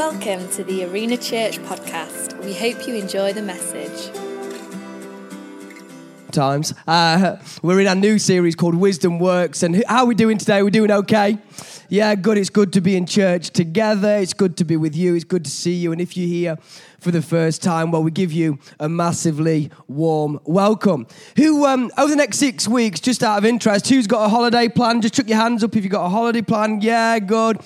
Welcome to the Arena Church podcast. We hope you enjoy the message. Times. Uh, we're in our new series called Wisdom Works. And how are we doing today? We're doing okay? Yeah, good. It's good to be in church together. It's good to be with you. It's good to see you. And if you're here for the first time, well, we give you a massively warm welcome. Who, um, over the next six weeks, just out of interest, who's got a holiday plan? Just chuck your hands up if you've got a holiday plan. Yeah, good.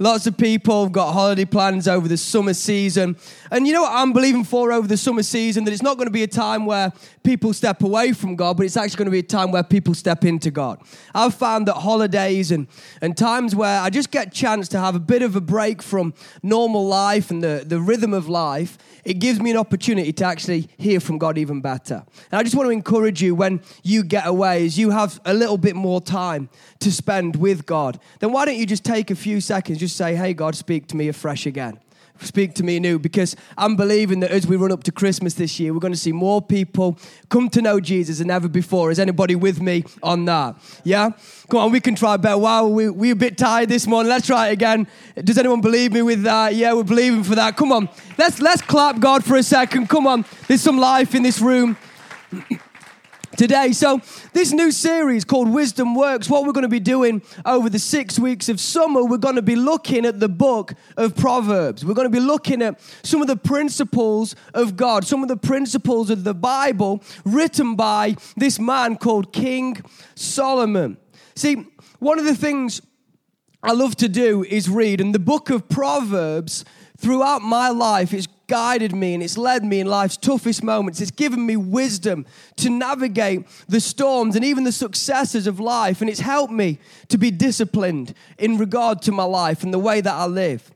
Lots of people have got holiday plans over the summer season. And you know what I'm believing for over the summer season? That it's not going to be a time where people step away from God, but it's actually going to be a time where people step into God. I've found that holidays and, and times where I just get a chance to have a bit of a break from normal life and the, the rhythm of life, it gives me an opportunity to actually hear from God even better. And I just want to encourage you when you get away, as you have a little bit more time to spend with God, then why don't you just take a few seconds, just say, Hey, God, speak to me afresh again speak to me new because I'm believing that as we run up to Christmas this year, we're going to see more people come to know Jesus than ever before. Is anybody with me on that? Yeah? Come on, we can try better. Wow, we, we're a bit tired this morning. Let's try it again. Does anyone believe me with that? Yeah, we're believing for that. Come on. Let's, let's clap God for a second. Come on. There's some life in this room today. So, this new series called Wisdom Works, what we're going to be doing over the six weeks of summer, we're going to be looking at the book of Proverbs. We're going to be looking at some of the principles of God, some of the principles of the Bible written by this man called King Solomon. See, one of the things I love to do is read, and the book of Proverbs throughout my life, it's guided me and it's led me in life's toughest moments. It's given me wisdom to navigate the storms and even the successes of life. And it's helped me to be disciplined in regard to my life and the way that I live.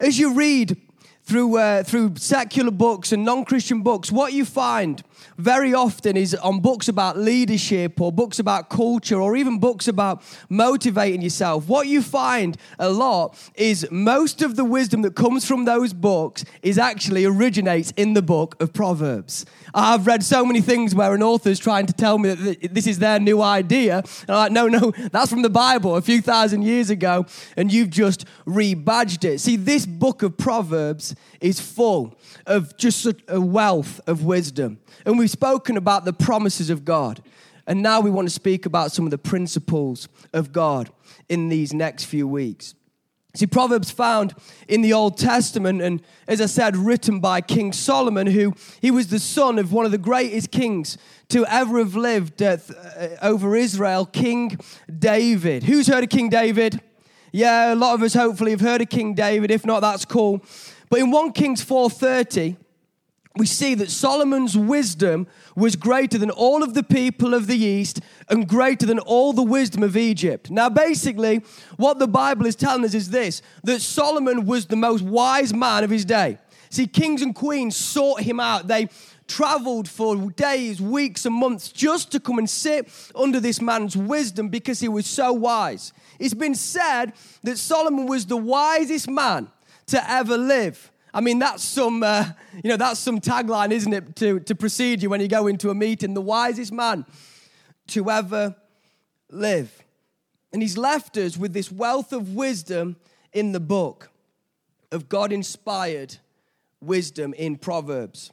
As you read through, uh, through secular books and non Christian books, what you find very often is on books about leadership or books about culture or even books about motivating yourself. What you find a lot is most of the wisdom that comes from those books is actually originates in the book of Proverbs. I've read so many things where an author's trying to tell me that this is their new idea. And I'm like, no, no, that's from the Bible a few thousand years ago, and you've just rebadged it. See, this book of Proverbs is full of just a wealth of wisdom. And we've spoken about the promises of God. And now we want to speak about some of the principles of God in these next few weeks. See, Proverbs found in the Old Testament, and as I said, written by King Solomon, who he was the son of one of the greatest kings to ever have lived uh, uh over Israel, King David. Who's heard of King David? Yeah, a lot of us hopefully have heard of King David. If not, that's cool. But in 1 Kings 4:30, we see that Solomon's wisdom was greater than all of the people of the East and greater than all the wisdom of Egypt. Now, basically, what the Bible is telling us is this that Solomon was the most wise man of his day. See, kings and queens sought him out. They traveled for days, weeks, and months just to come and sit under this man's wisdom because he was so wise. It's been said that Solomon was the wisest man to ever live. I mean, that's some, uh, you know, that's some tagline, isn't it, to, to precede you when you go into a meeting. The wisest man to ever live. And he's left us with this wealth of wisdom in the book of God inspired wisdom in Proverbs.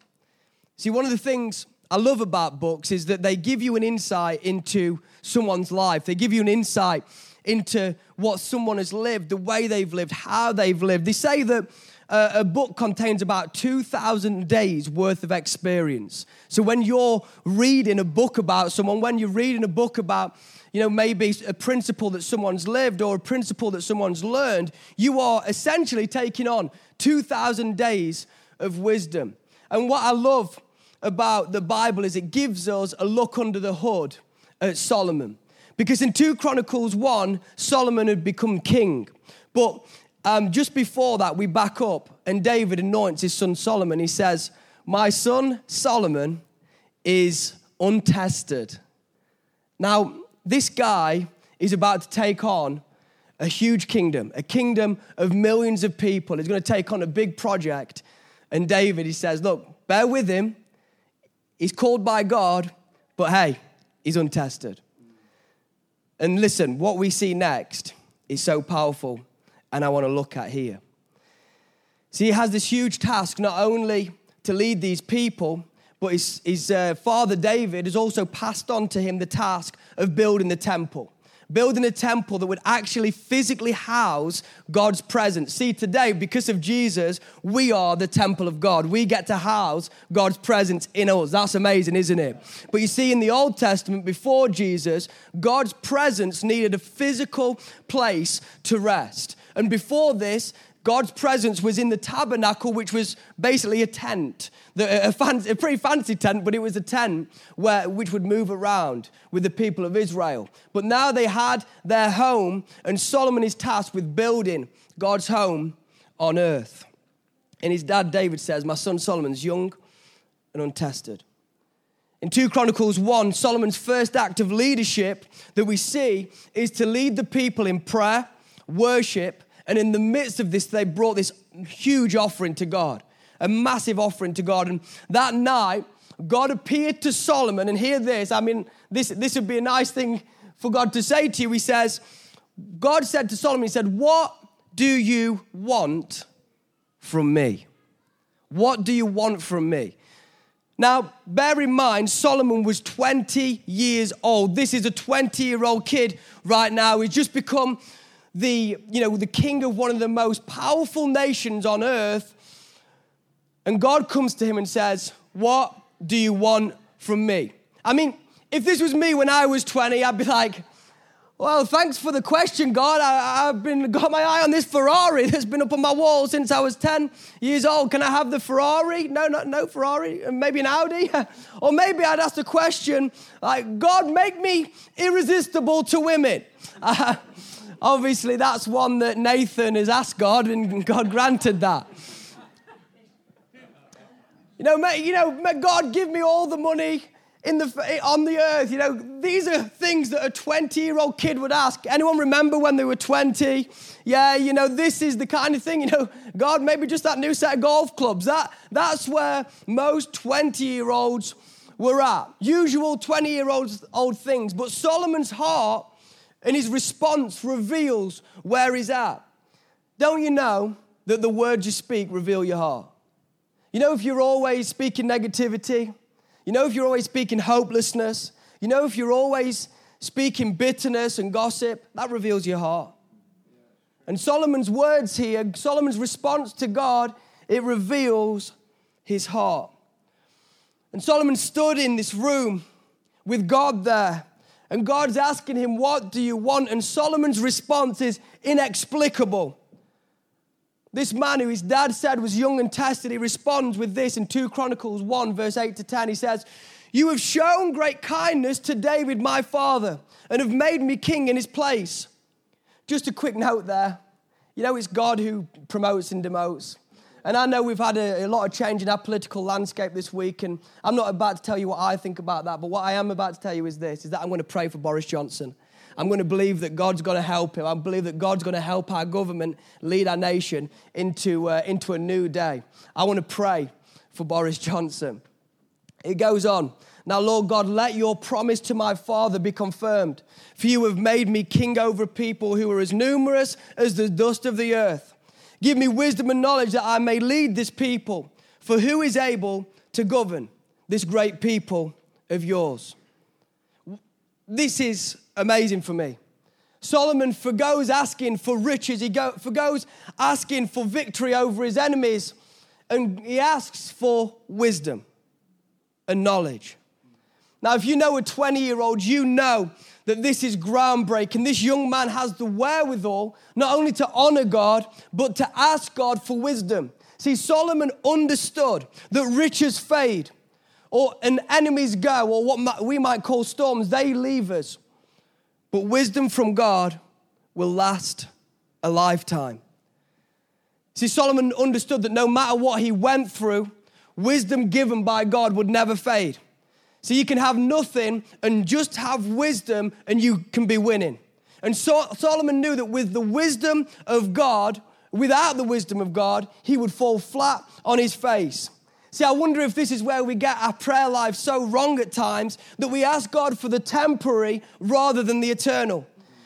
See, one of the things I love about books is that they give you an insight into someone's life, they give you an insight into what someone has lived, the way they've lived, how they've lived. They say that a book contains about 2,000 days worth of experience. So when you're reading a book about someone, when you're reading a book about, you know, maybe a principle that someone's lived or a principle that someone's learned, you are essentially taking on 2,000 days of wisdom. And what I love about the Bible is it gives us a look under the hood at Solomon. Because in 2 Chronicles 1, Solomon had become king. But um, just before that, we back up, and David anoints his son Solomon. He says, My son Solomon is untested. Now, this guy is about to take on a huge kingdom, a kingdom of millions of people. He's going to take on a big project. And David, he says, Look, bear with him. He's called by God, but hey, he's untested. And listen, what we see next is so powerful, and I want to look at here. See, he has this huge task not only to lead these people, but his, his uh, father David has also passed on to him the task of building the temple. Building a temple that would actually physically house God's presence. See, today, because of Jesus, we are the temple of God. We get to house God's presence in us. That's amazing, isn't it? But you see, in the Old Testament, before Jesus, God's presence needed a physical place to rest. And before this, God's presence was in the tabernacle, which was basically a tent, a, fancy, a, pretty fancy tent, but it was a tent where, which would move around with the people of Israel. But now they had their home, and Solomon is tasked with building God's home on earth. And his dad David says, My son Solomon's young and untested. In 2 Chronicles 1, Solomon's first act of leadership that we see is to lead the people in prayer, worship, and in the midst of this, they brought this huge offering to God, a massive offering to God. And that night, God appeared to Solomon, and hear this. I mean, this, this would be a nice thing for God to say to you. He says, God said to Solomon, He said, What do you want from me? What do you want from me? Now, bear in mind, Solomon was 20 years old. This is a 20 year old kid right now. He's just become the, you know, the king of one of the most powerful nations on earth. And God comes to him and says, What do you want from me? I mean, if this was me when I was 20, I'd be like, well, thanks for the question, God. I, have been got my eye on this Ferrari that's been up on my wall since I was 10 years old. Can I have the Ferrari? No, no, no Ferrari. Uh, maybe an Audi. or maybe I'd ask the question like, God, make me irresistible to women. Uh, Obviously, that's one that Nathan has asked God, and God granted that. You know, may, you know, may God give me all the money in the, eh, on the earth. You know, these are things that a 20 year old kid would ask. Anyone remember when they were 20? Yeah, you know, this is the kind of thing, you know, God, maybe just that new set of golf clubs. That, that's where most 20 year olds were at. Usual 20 year old old things. But Solomon's heart and his response reveals where he's at. Don't you know that the words you speak reveal your heart? You know, if you're always speaking negativity, you know, if you're always speaking hopelessness, you know, if you're always speaking bitterness and gossip, that reveals your heart. And Solomon's words here, Solomon's response to God, it reveals his heart. And Solomon stood in this room with God there. And God's asking him, What do you want? And Solomon's response is inexplicable. This man who his dad said was young and tested, he responds with this in 2 Chronicles 1, verse 8 to 10. He says, You have shown great kindness to David, my father, and have made me king in his place. Just a quick note there. You know, it's God who promotes and demotes. And I know we've had a, a, lot of change in our political landscape this week, and I'm not about to tell you what I think about that, but what I am about to tell you is this, is that I'm going to pray for Boris Johnson. I'm going to believe that God's going to help him. I believe that God's going to help our government lead our nation into, uh, into a new day. I want to pray for Boris Johnson. It goes on. Now, Lord God, let your promise to my father be confirmed. For you have made me king over people who are as numerous as the dust of the earth. Give me wisdom and knowledge that I may lead this people. For who is able to govern this great people of yours? This is amazing for me. Solomon forgoes asking for riches, he go, forgoes asking for victory over his enemies, and he asks for wisdom and knowledge. Now, if you know a 20 year old, you know that this is groundbreaking. This young man has the wherewithal not only to honor God, but to ask God for wisdom. See, Solomon understood that riches fade, or and enemies go, or what we might call storms, they leave us. But wisdom from God will last a lifetime. See, Solomon understood that no matter what he went through, wisdom given by God would never fade. So you can have nothing and just have wisdom and you can be winning. And so Solomon knew that with the wisdom of God, without the wisdom of God, he would fall flat on his face. See, I wonder if this is where we get our prayer life so wrong at times that we ask God for the temporary rather than the eternal.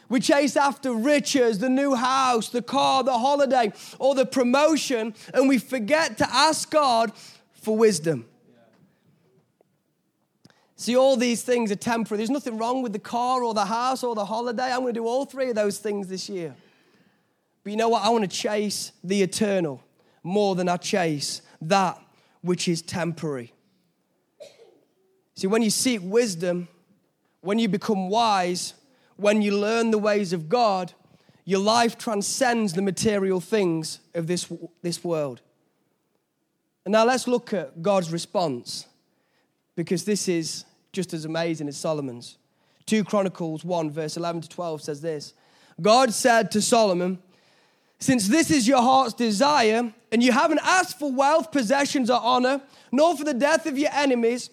We chase after riches, the new house, the car, the holiday, or the promotion, and we forget to ask God for wisdom. See, all these things are temporary. There's nothing wrong with the car or the house or the holiday. I'm going to do all three of those things this year. But you know what? I want to chase the eternal more than I chase that which is temporary. See, when you seek wisdom, when you become wise, when you learn the ways of God, your life transcends the material things of this, this world. And now let's look at God's response because this is just as amazing as Solomon's. 2 Chronicles 1, verse 11 to 12 says this God said to Solomon, Since this is your heart's desire, and you haven't asked for wealth, possessions, or honor, nor for the death of your enemies,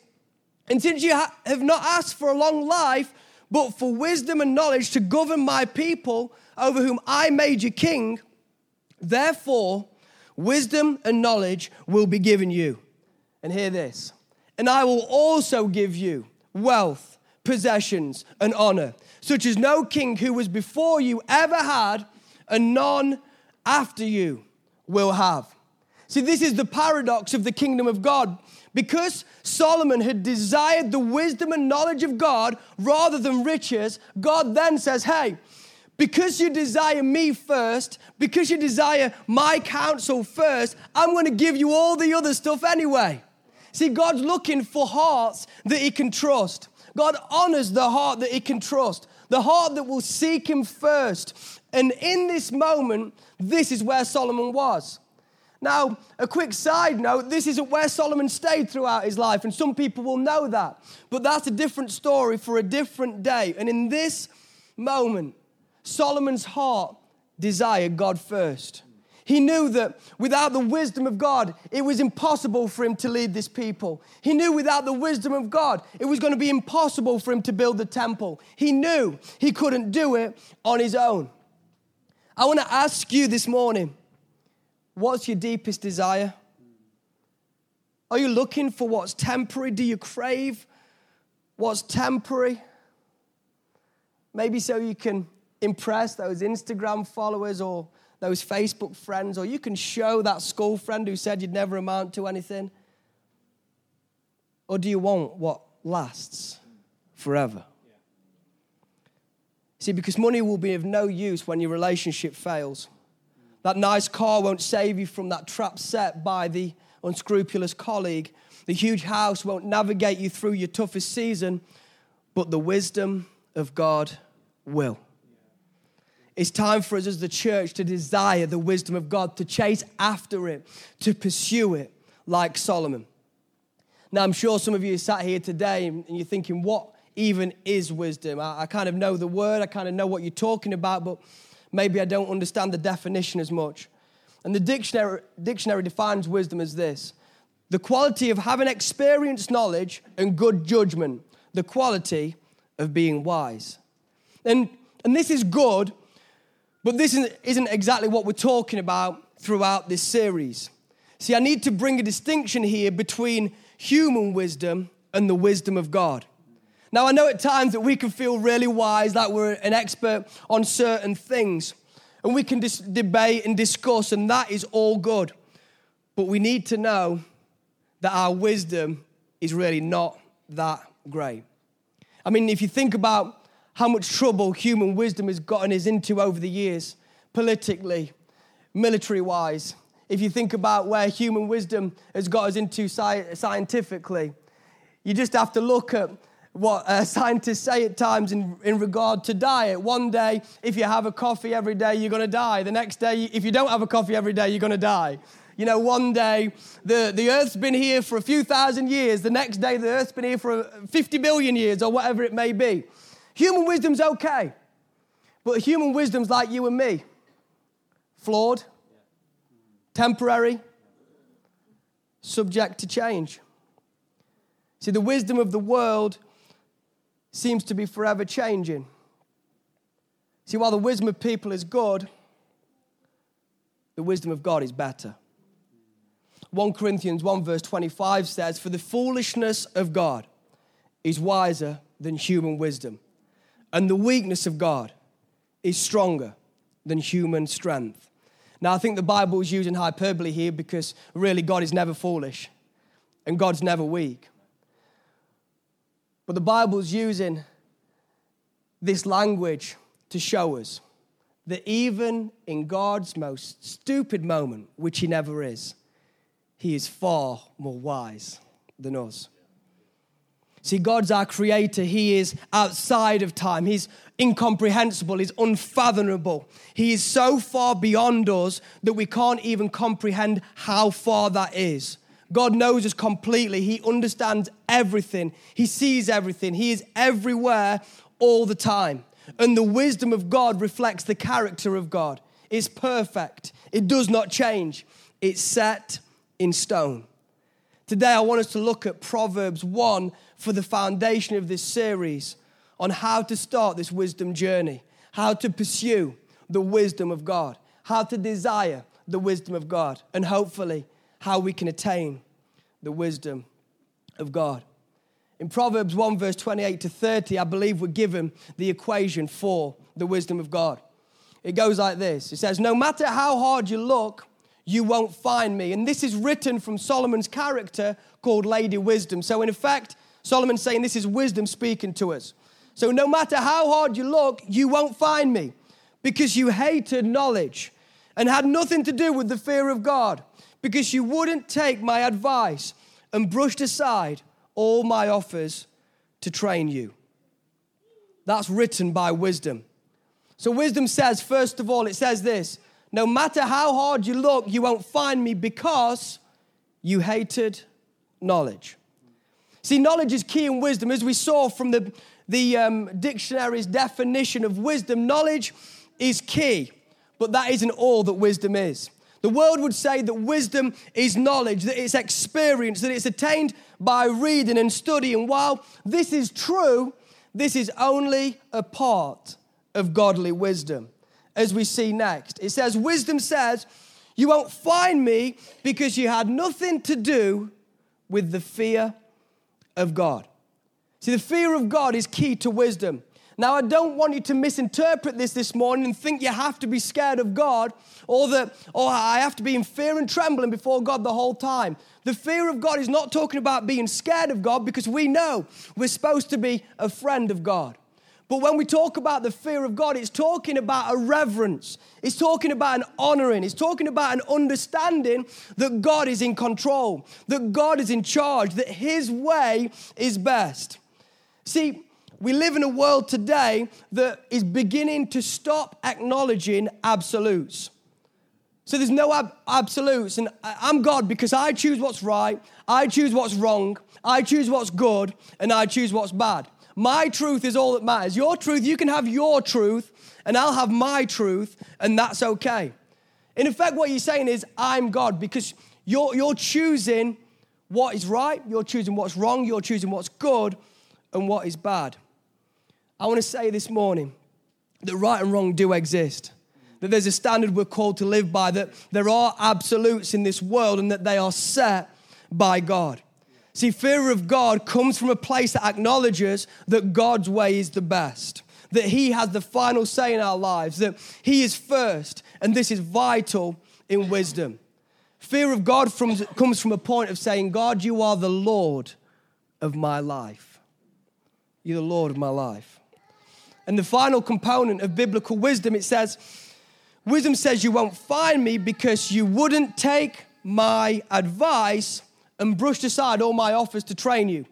and since you ha- have not asked for a long life, but for wisdom and knowledge to govern my people over whom I made you king, therefore, wisdom and knowledge will be given you. And hear this and I will also give you wealth, possessions, and honor, such as no king who was before you ever had, and none after you will have. See, this is the paradox of the kingdom of God. Because Solomon had desired the wisdom and knowledge of God rather than riches, God then says, Hey, because you desire me first, because you desire my counsel first, I'm going to give you all the other stuff anyway. See, God's looking for hearts that He can trust. God honors the heart that He can trust, the heart that will seek Him first. And in this moment, this is where Solomon was. Now, a quick side note this isn't where Solomon stayed throughout his life, and some people will know that. But that's a different story for a different day. And in this moment, Solomon's heart desired God first. He knew that without the wisdom of God, it was impossible for him to lead this people. He knew without the wisdom of God, it was going to be impossible for him to build the temple. He knew he couldn't do it on his own. I want to ask you this morning what's your deepest desire? Are you looking for what's temporary? Do you crave what's temporary? Maybe so you can impress those Instagram followers or those Facebook friends, or you can show that school friend who said you'd never amount to anything? Or do you want what lasts forever? See, because money will be of no use when your relationship fails. That nice car won't save you from that trap set by the unscrupulous colleague. The huge house won't navigate you through your toughest season, but the wisdom of God will. It's time for us as the church to desire the wisdom of God, to chase after it, to pursue it like Solomon. Now, I'm sure some of you sat here today and you're thinking, what even is wisdom? I, I kind of know the word, I kind of know what you're talking about, but maybe I don't understand the definition as much. And the dictionary, dictionary defines wisdom as this the quality of having experienced knowledge and good judgment, the quality of being wise. And, and this is good but this isn't exactly what we're talking about throughout this series. See, I need to bring a distinction here between human wisdom and the wisdom of God. Now, I know at times that we can feel really wise, like we're an expert on certain things, and we can dis- debate and discuss, and that is all good. But we need to know that our wisdom is really not that great. I mean, if you think about how much trouble human wisdom has gotten us into over the years, politically, military wise. If you think about where human wisdom has got us into sci- scientifically, you just have to look at what uh, scientists say at times in, in regard to diet. One day, if you have a coffee every day, you're going to die. The next day, if you don't have a coffee every day, you're going to die. You know, one day the, the earth's been here for a few thousand years, the next day the earth's been here for 50 billion years or whatever it may be. Human wisdom's okay, but human wisdom's like you and me flawed, temporary, subject to change. See, the wisdom of the world seems to be forever changing. See, while the wisdom of people is good, the wisdom of God is better. 1 Corinthians 1 verse 25 says, For the foolishness of God is wiser than human wisdom and the weakness of God is stronger than human strength. Now, I think the Bible is using hyperbole here because really God is never foolish and God's never weak. But the Bible's using this language to show us that even in God's most stupid moment, which He never is, He is far more wise than us. See, God's our creator. He is outside of time. He's incomprehensible. He's unfathomable. He is so far beyond us that we can't even comprehend how far that is. God knows us completely. He understands everything. He sees everything. He is everywhere all the time. And the wisdom of God reflects the character of God. It's perfect, it does not change, it's set in stone. Today, I want us to look at Proverbs 1 for the foundation of this series on how to start this wisdom journey, how to pursue the wisdom of God, how to desire the wisdom of God, and hopefully how we can attain the wisdom of God. In Proverbs 1, verse 28 to 30, I believe we're given the equation for the wisdom of God. It goes like this It says, No matter how hard you look, you won't find me. And this is written from Solomon's character called Lady Wisdom. So, in effect, Solomon's saying this is wisdom speaking to us. So, no matter how hard you look, you won't find me because you hated knowledge and had nothing to do with the fear of God, because you wouldn't take my advice and brushed aside all my offers to train you. That's written by wisdom. So, wisdom says, first of all, it says this no matter how hard you look, you won't find me because you hated knowledge. See, knowledge is key in wisdom. As we saw from the, the um, dictionary's definition of wisdom, knowledge is key, but that isn't all that wisdom is. The world would say that wisdom is knowledge, that it's experience, that it's attained by reading and studying. While this is true, this is only a part of godly wisdom as we see next. It says, Wisdom says, You won't find me because you had nothing to do with the fear of God. See, the fear of God is key to wisdom. Now, I don't want you to misinterpret this this morning and think you have to be scared of God or that, or I have to be in fear and trembling before God the whole time. The fear of God is not talking about being scared of God because we know we're supposed to be a friend of God. But when we talk about the fear of God, it's talking about a reverence. It's talking about an honoring. It's talking about an understanding that God is in control, that God is in charge, that His way is best. See, we live in a world today that is beginning to stop acknowledging absolutes. So there's no ab- absolutes, and I'm God because I choose what's right, I choose what's wrong, I choose what's good, and I choose what's bad. My truth is all that matters. Your truth, you can have your truth, and I'll have my truth, and that's okay. In effect, what you're saying is, I'm God, because you're, you're choosing what is right, you're choosing what's wrong, you're choosing what's good, and what is bad. I want to say this morning that right and wrong do exist. That there's a standard we're called to live by, that there are absolutes in this world, and that they are set by God. See, fear of God comes from a place that acknowledges that God's way is the best, that He has the final say in our lives, that He is first, and this is vital in wisdom. Fear of God from, comes from a point of saying, God, you are the Lord of my life. You're the Lord of my life. And the final component of biblical wisdom, it says, Wisdom says you won't find me because you wouldn't take my advice and brushed aside all my offers to train you.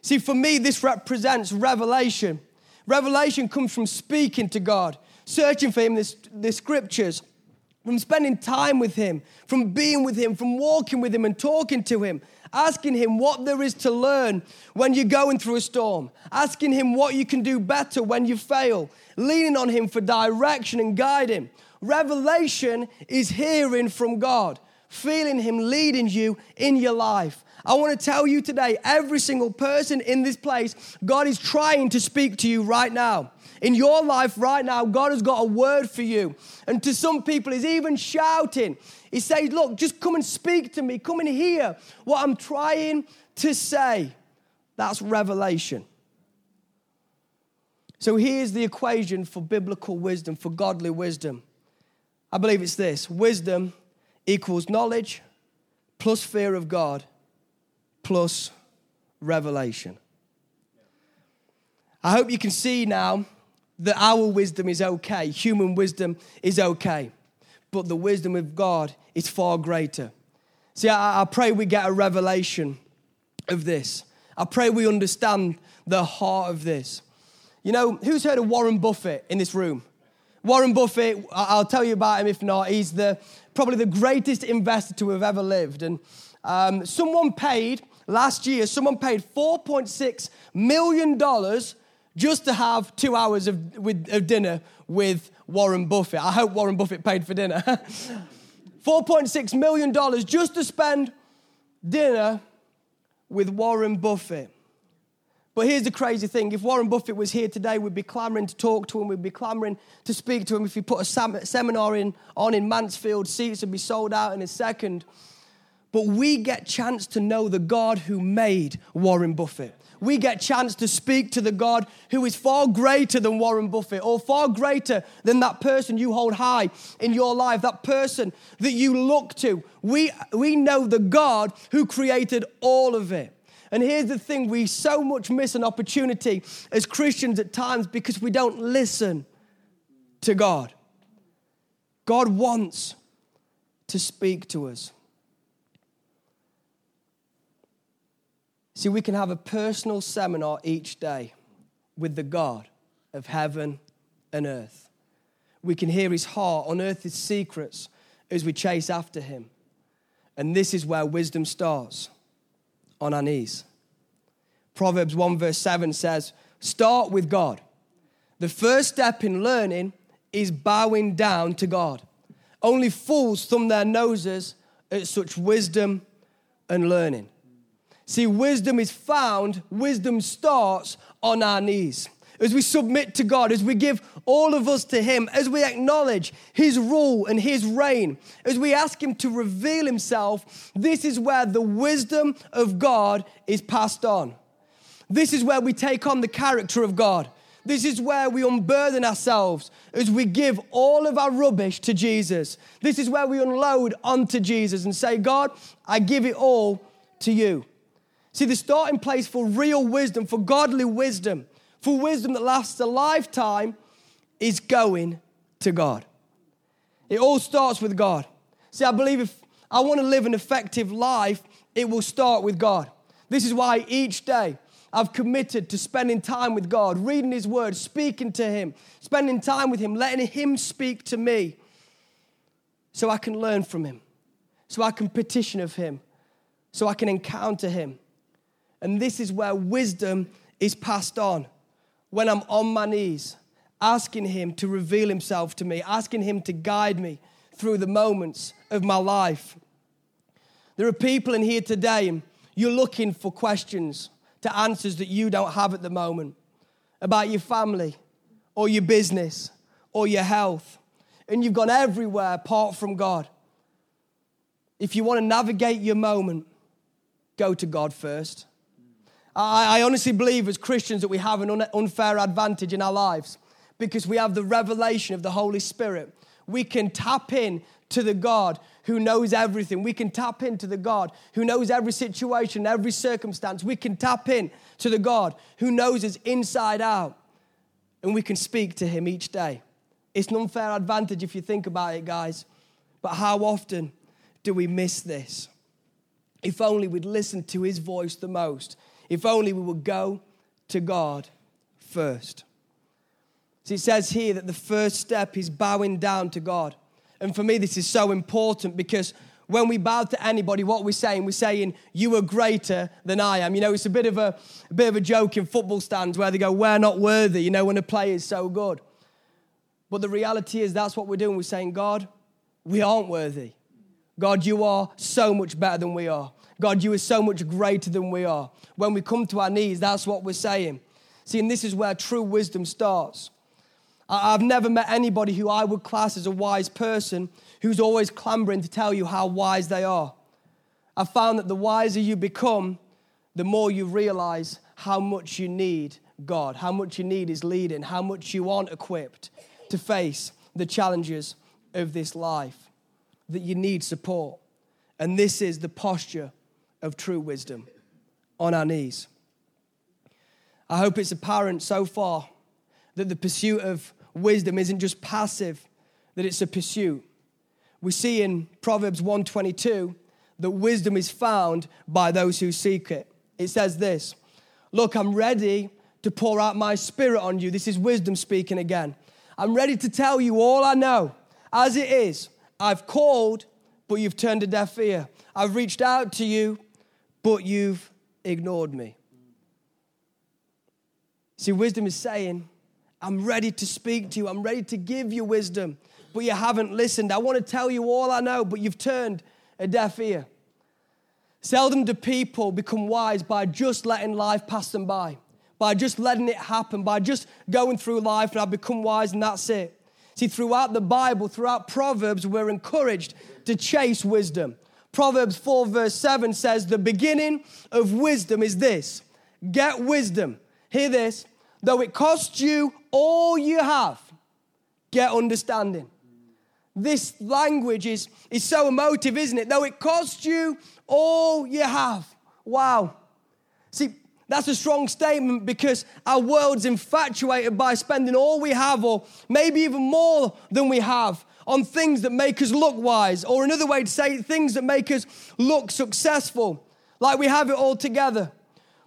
See, for me, this represents revelation. Revelation comes from speaking to God, searching for Him in the scriptures, from spending time with Him, from being with Him, from walking with Him and talking to Him, asking Him what there is to learn when you're going through a storm, asking Him what you can do better when you fail, leaning on Him for direction and guiding. Revelation is hearing from God feeling Him leading you in your life. I want to tell you today, every single person in this place, God is trying to speak to you right now. In your life right now, God has got a word for you. And to some people, He's even shouting. He says, Look, just come and speak to me. Come and hear what I'm trying to say. That's revelation. So here's the equation for biblical wisdom, for godly wisdom. I believe it's this wisdom equals knowledge plus fear of God plus revelation. I hope you can see now that our wisdom is okay, human wisdom is okay, but the wisdom of God is far greater. See, I, I pray we get a revelation of this. I pray we understand the heart of this. You know, who's heard of Warren Buffett in this room? Warren Buffett, I'll tell you about him if not. He's the, probably the greatest investor to have ever lived. And um, someone paid, last year, someone paid $4.6 million just to have two hours of, with, of dinner with Warren Buffett. I hope Warren Buffett paid for dinner. $4.6 million just to spend dinner with Warren Buffett. But here's the crazy thing if Warren Buffett was here today, we'd be clamoring to talk to him, we'd be clamoring to speak to him. If he put a seminar in, on in Mansfield, seats would be sold out in a second. But we get chance to know the God who made Warren Buffett. We get chance to speak to the God who is far greater than Warren Buffett or far greater than that person you hold high in your life, that person that you look to. We, we know the God who created all of it. And here's the thing we so much miss an opportunity as Christians at times because we don't listen to God. God wants to speak to us. See, we can have a personal seminar each day with the God of heaven and earth. We can hear his heart, unearth his secrets as we chase after him. And this is where wisdom starts on our knees. Proverbs 1, verse 7 says, Start with God. The first step in learning is bowing down to God. Only fools thumb their noses at such wisdom and learning. See, wisdom is found, wisdom starts on our knees. As we submit to God, as we give all of us to Him, as we acknowledge His rule and His reign, as we ask Him to reveal Himself, this is where the wisdom of God is passed on. This is where we take on the character of God. This is where we unburden ourselves as we give all of our rubbish to Jesus. This is where we unload onto Jesus and say, God, I give it all to you. See, the starting place for real wisdom, for godly wisdom, for wisdom that lasts a lifetime is going to God. It all starts with God. See, I believe if I want to live an effective life, it will start with God. This is why each day I've committed to spending time with God, reading His Word, speaking to Him, spending time with Him, letting Him speak to me so I can learn from Him, so I can petition of Him, so I can encounter Him. And this is where wisdom is passed on when I'm on my knees, asking Him to reveal Himself to me, asking Him to guide me through the moments of my life. There are people in here today, and you're looking for questions to answers that you don't have at the moment about your family or your business or your health. And you've gone everywhere apart from God. If you want to navigate your moment, go to God first. I, I honestly believe as Christians that we have an un- unfair advantage in our lives because we have the revelation of the Holy Spirit. We can tap in to the God who knows everything. We can tap into the God who knows every situation, every circumstance. We can tap in to the God who knows us inside out. And we can speak to him each day. It's an unfair advantage if you think about it, guys. But how often do we miss this? If only we'd listen to his voice the most. If only we would go to God first. See, it says here that the first step is bowing down to God. And for me, this is so important because when we bow to anybody, what we're saying, we're saying, You are greater than I am. You know, it's a bit of a, a bit of a joke in football stands where they go, We're not worthy, you know, when a player is so good. But the reality is that's what we're doing. We're saying, God, we aren't worthy. God, you are so much better than we are. God, you are so much greater than we are. When we come to our knees, that's what we're saying. See, and this is where true wisdom starts. I've never met anybody who I would class as a wise person who's always clambering to tell you how wise they are. I've found that the wiser you become, the more you realize how much you need God, how much you need His leading, how much you aren't equipped to face the challenges of this life, that you need support. And this is the posture of true wisdom on our knees. I hope it's apparent so far that the pursuit of wisdom isn't just passive, that it's a pursuit. We see in Proverbs 122 that wisdom is found by those who seek it. It says this Look, I'm ready to pour out my spirit on you. This is wisdom speaking again. I'm ready to tell you all I know. As it is, I've called, but you've turned a deaf ear. I've reached out to you, but you've ignored me. See, wisdom is saying, I'm ready to speak to you. I'm ready to give you wisdom, but you haven't listened. I want to tell you all I know, but you've turned a deaf ear. Seldom do people become wise by just letting life pass them by, by just letting it happen, by just going through life and I become wise and that's it. See, throughout the Bible, throughout Proverbs, we're encouraged to chase wisdom. Proverbs 4, verse 7 says, The beginning of wisdom is this get wisdom. Hear this, though it costs you all you have, get understanding. This language is, is so emotive, isn't it? Though it costs you all you have. Wow. See, that's a strong statement because our world's infatuated by spending all we have, or maybe even more than we have, on things that make us look wise, or another way to say it, things that make us look successful, like we have it all together.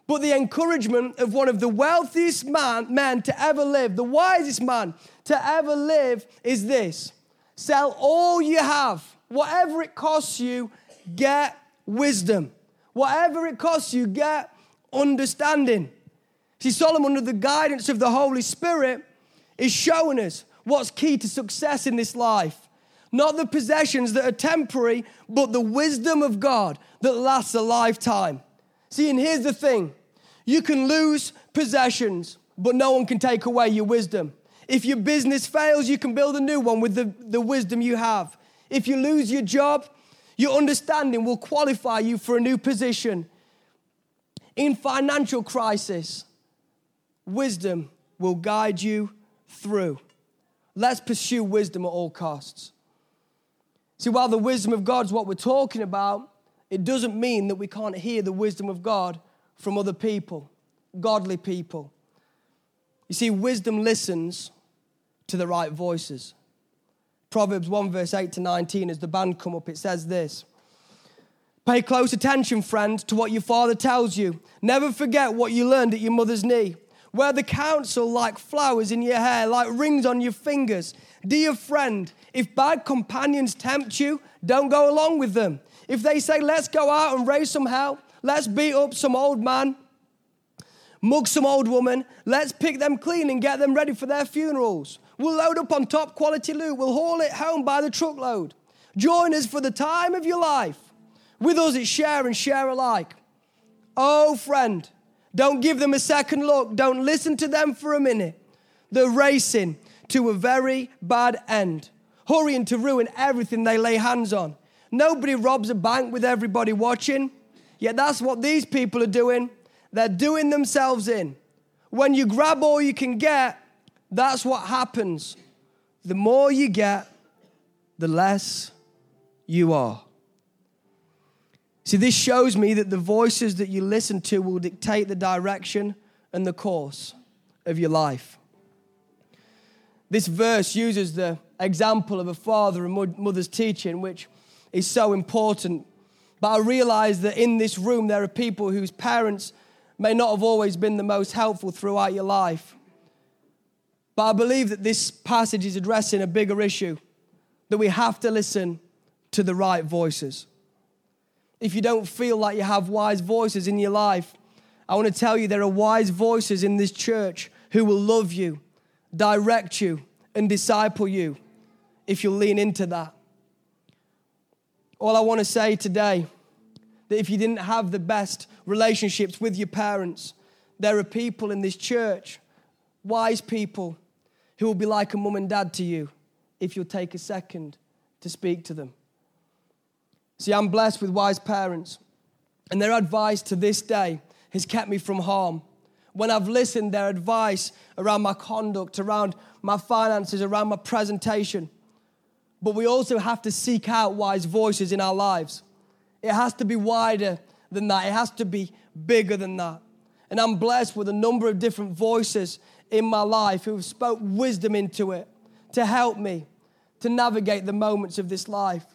But the encouragement of one of the wealthiest man, men to ever live, the wisest man to ever live, is this sell all you have, whatever it costs you, get wisdom. Whatever it costs you, get understanding. See, Solomon, under the guidance of the Holy Spirit, is showing us what's key to success in this life. Not the possessions that are temporary, but the wisdom of God that lasts a lifetime. See, and here's the thing you can lose possessions, but no one can take away your wisdom. If your business fails, you can build a new one with the, the wisdom you have. If you lose your job, your understanding will qualify you for a new position. In financial crisis, wisdom will guide you through. Let's pursue wisdom at all costs. See, while the wisdom of God is what we're talking about, it doesn't mean that we can't hear the wisdom of God from other people, godly people. You see, wisdom listens to the right voices. Proverbs 1, verse 8 to 19, as the band come up, it says this Pay close attention, friend, to what your father tells you. Never forget what you learned at your mother's knee. Wear the counsel like flowers in your hair, like rings on your fingers. Dear friend, if bad companions tempt you, don't go along with them. If they say, let's go out and raise some hell, let's beat up some old man, mug some old woman, let's pick them clean and get them ready for their funerals. We'll load up on top quality loot. We'll haul it home by the truckload. Join us for the time of your life. With us, it's share and share alike. Oh, friend, don't give them a second look. Don't listen to them for a minute. They're racing to a very bad end, hurrying to ruin everything they lay hands on. Nobody robs a bank with everybody watching. Yet that's what these people are doing. They're doing themselves in. When you grab all you can get, that's what happens. The more you get, the less you are. See, this shows me that the voices that you listen to will dictate the direction and the course of your life. This verse uses the example of a father and mother's teaching, which is so important. But I realize that in this room, there are people whose parents may not have always been the most helpful throughout your life. But I believe that this passage is addressing a bigger issue that we have to listen to the right voices. If you don't feel like you have wise voices in your life, I want to tell you there are wise voices in this church who will love you, direct you, and disciple you if you'll lean into that. All I want to say today that if you didn't have the best relationships with your parents, there are people in this church, wise people, who will be like a mum and dad to you if you'll take a second to speak to them. See, I'm blessed with wise parents, and their advice to this day has kept me from harm. when I've listened their advice around my conduct, around my finances, around my presentation. But we also have to seek out wise voices in our lives. It has to be wider than that, it has to be bigger than that. And I'm blessed with a number of different voices in my life who have spoke wisdom into it to help me to navigate the moments of this life.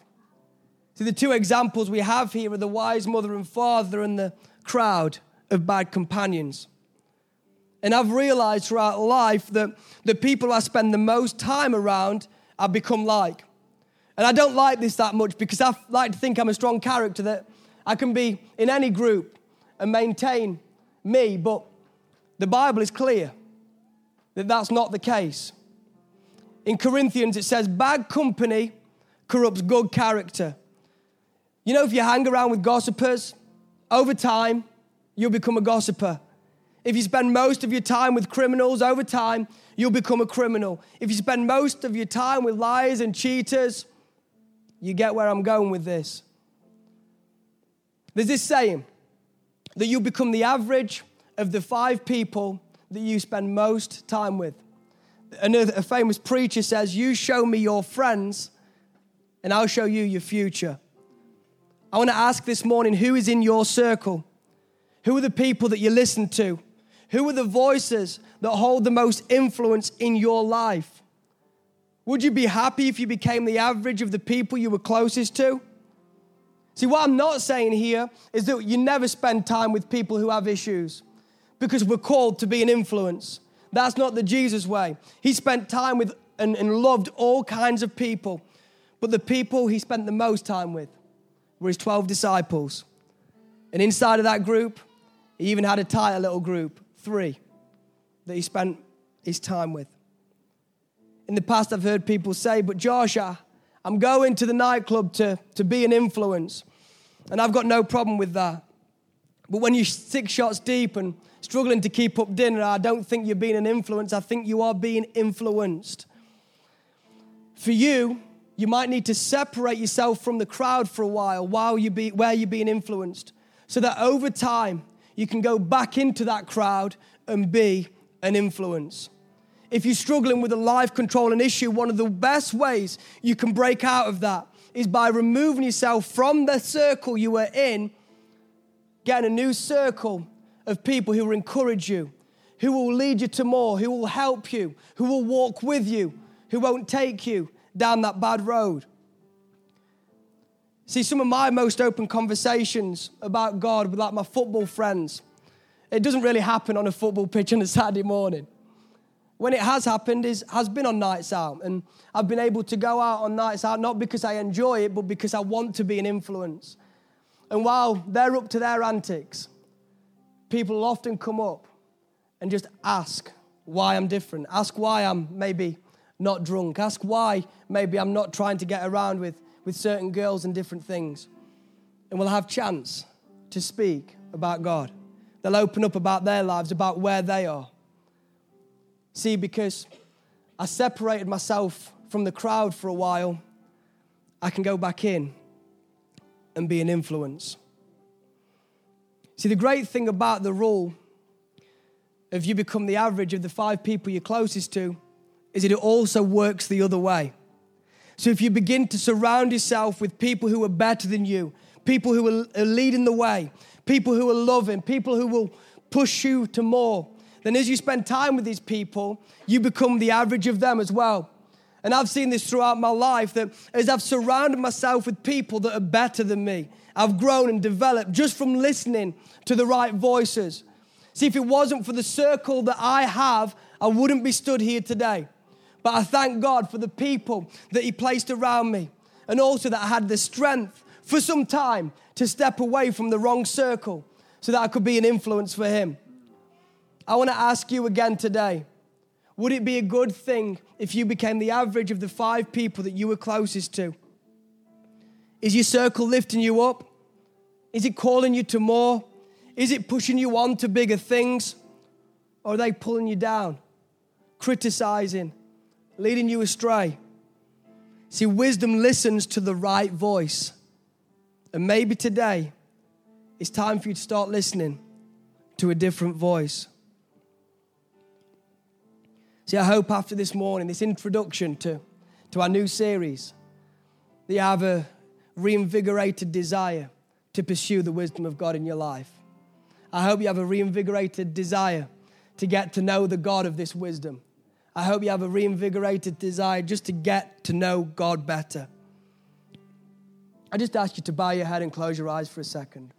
See, the two examples we have here are the wise mother and father and the crowd of bad companions. And I've realized throughout life that the people I spend the most time around, I become like. And I don't like this that much because I like to think I'm a strong character that I can be in any group and maintain me, but the Bible is clear that that's not the case. In Corinthians, it says, bad company corrupts good character. You know, if you hang around with gossipers, over time, you'll become a gossiper. If you spend most of your time with criminals, over time, you'll become a criminal. If you spend most of your time with liars and cheaters, you get where I'm going with this. There's this saying that you become the average of the five people that you spend most time with. Another, a famous preacher says, You show me your friends, and I'll show you your future. I want to ask this morning who is in your circle? Who are the people that you listen to? Who are the voices that hold the most influence in your life? Would you be happy if you became the average of the people you were closest to? See, what I'm not saying here is that you never spend time with people who have issues because we're called to be an influence. That's not the Jesus way. He spent time with and, and loved all kinds of people, but the people he spent the most time with were his 12 disciples. And inside of that group, he even had a tighter little group, three, that he spent his time with. In the past, I've heard people say, but Joshua, I'm going to the nightclub to, to be an influence. And I've got no problem with that. But when you're six shots deep and struggling to keep up dinner, I don't think you're being an influence. I think you are being influenced. For you, you might need to separate yourself from the crowd for a while while you be where you're being influenced so that over time you can go back into that crowd and be an influence. If you're struggling with a life controlling issue one of the best ways you can break out of that is by removing yourself from the circle you were in getting a new circle of people who will encourage you who will lead you to more who will help you who will walk with you who won't take you down that bad road. See, some of my most open conversations about God with like my football friends, it doesn't really happen on a football pitch on a Saturday morning. When it has happened is has been on nights out, and I've been able to go out on nights out not because I enjoy it, but because I want to be an influence. And while they're up to their antics, people often come up and just ask why I'm different, ask why I'm maybe not drunk. Ask why maybe I'm not trying to get around with, with certain girls and different things. And we'll have chance to speak about God. They'll open up about their lives, about where they are. See, because I separated myself from the crowd for a while, I can go back in and be an influence. See, the great thing about the rule of you become the average of the five people you're closest to is that it also works the other way. So if you begin to surround yourself with people who are better than you, people who are leading the way, people who are loving, people who will push you to more, then as you spend time with these people, you become the average of them as well. And I've seen this throughout my life that as I've surrounded myself with people that are better than me, I've grown and developed just from listening to the right voices. See, if it wasn't for the circle that I have, I wouldn't be stood here today. But I thank God for the people that He placed around me, and also that I had the strength for some time to step away from the wrong circle so that I could be an influence for Him. I want to ask you again today would it be a good thing if you became the average of the five people that you were closest to? Is your circle lifting you up? Is it calling you to more? Is it pushing you on to bigger things? Or are they pulling you down, criticizing, leading you astray. See, wisdom listens to the right voice. And maybe today it's time for you to start listening to a different voice. See, I hope after this morning, this introduction to, to our new series, that you have a reinvigorated desire to pursue the wisdom of God in your life. I hope you have a reinvigorated desire to get to know the God of this wisdom. I hope you have a reinvigorated desire just to get to know God better. I just ask you to bow your head and close your eyes for a second.